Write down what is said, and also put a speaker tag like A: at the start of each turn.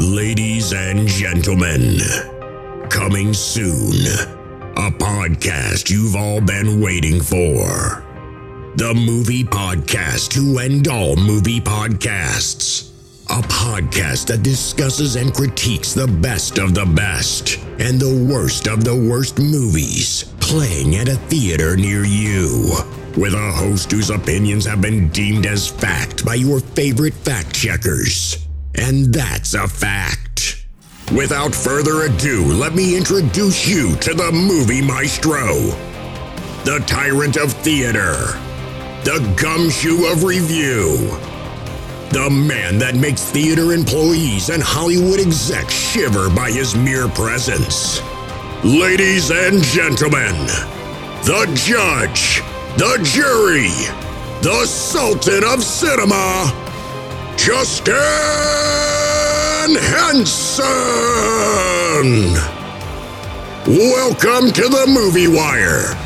A: Ladies and gentlemen, coming soon, a podcast you've all been waiting for. The Movie Podcast to end all movie podcasts. A podcast that discusses and critiques the best of the best and the worst of the worst movies playing at a theater near you. With a host whose opinions have been deemed as fact by your favorite fact checkers. And that's a fact. Without further ado, let me introduce you to the movie maestro, the tyrant of theater, the gumshoe of review, the man that makes theater employees and Hollywood execs shiver by his mere presence. Ladies and gentlemen, the judge, the jury, the sultan of cinema, Justin Henson! Welcome to the Movie Wire